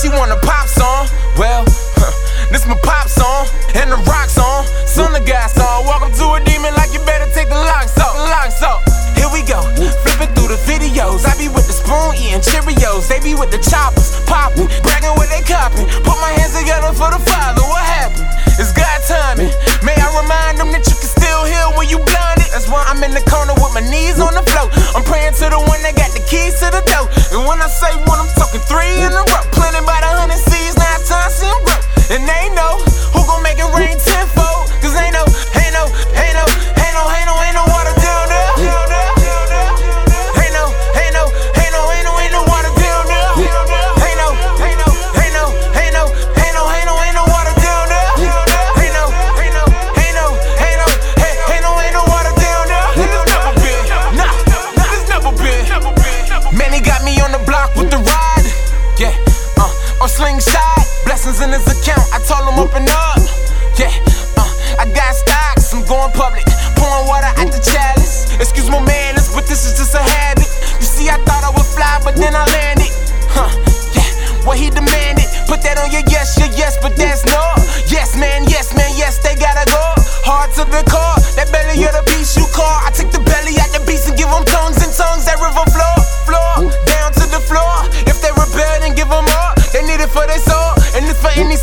she want a pop song. Well, this my pop song and the rock song. Son of God song. Welcome to a demon like you better take the locks off. Locks off. Here we go. Flipping through the videos. I be with the spoon eating Cheerios. They be with the choppers popping, bragging what they copping. Put my hands together for the father. What happened? It's God timing. May I remind them that you can still hear when you blinded. That's why I'm in the corner with my knees on the floor. I'm praying to the one that got the keys to the door. And when I say what I'm he demanded. Put that on your yes, your yes, but that's no. Yes, man, yes, man, yes, they gotta go. Hard to the core. That belly of the beast you call. I take the belly out the beast and give them tongues and tongues. That river floor, floor, down to the floor. If they rebel, then give them up. They need it for their soul, and it's for any